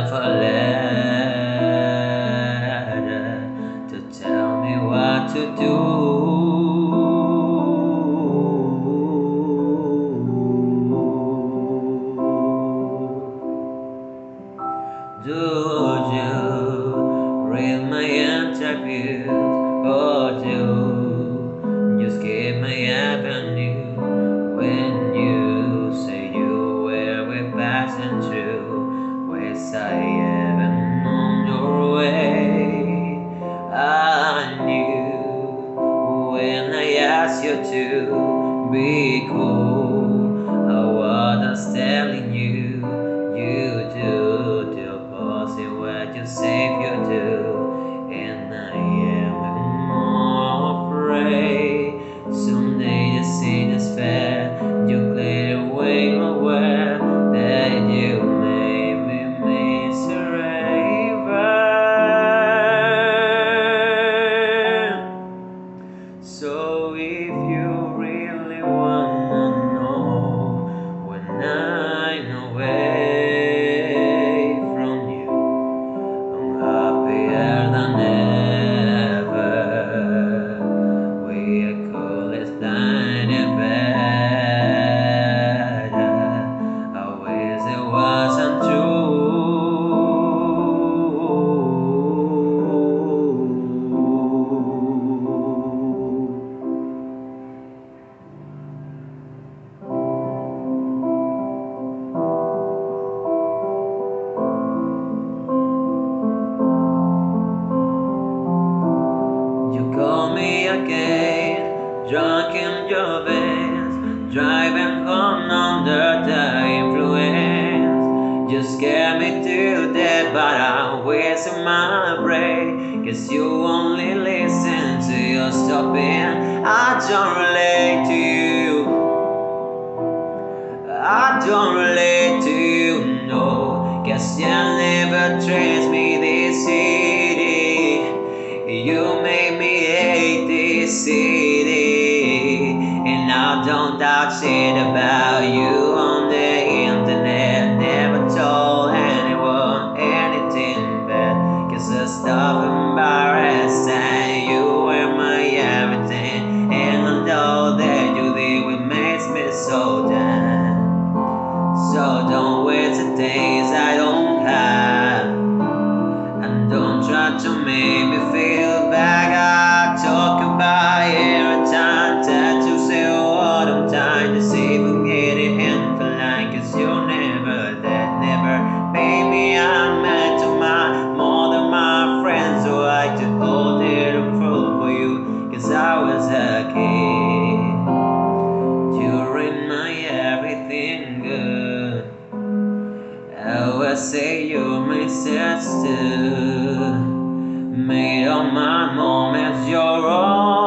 letter to tell me what to do. Do you read my interview or do away. drunk in your Benz, driving home under the influence. You scare me to death, but I'm wasting my brain. Cause you only listen to your stopping. I don't relate to you. thoughts in about you. was a kid. During my everything good, I would say you're my sister. Made all my moments your own.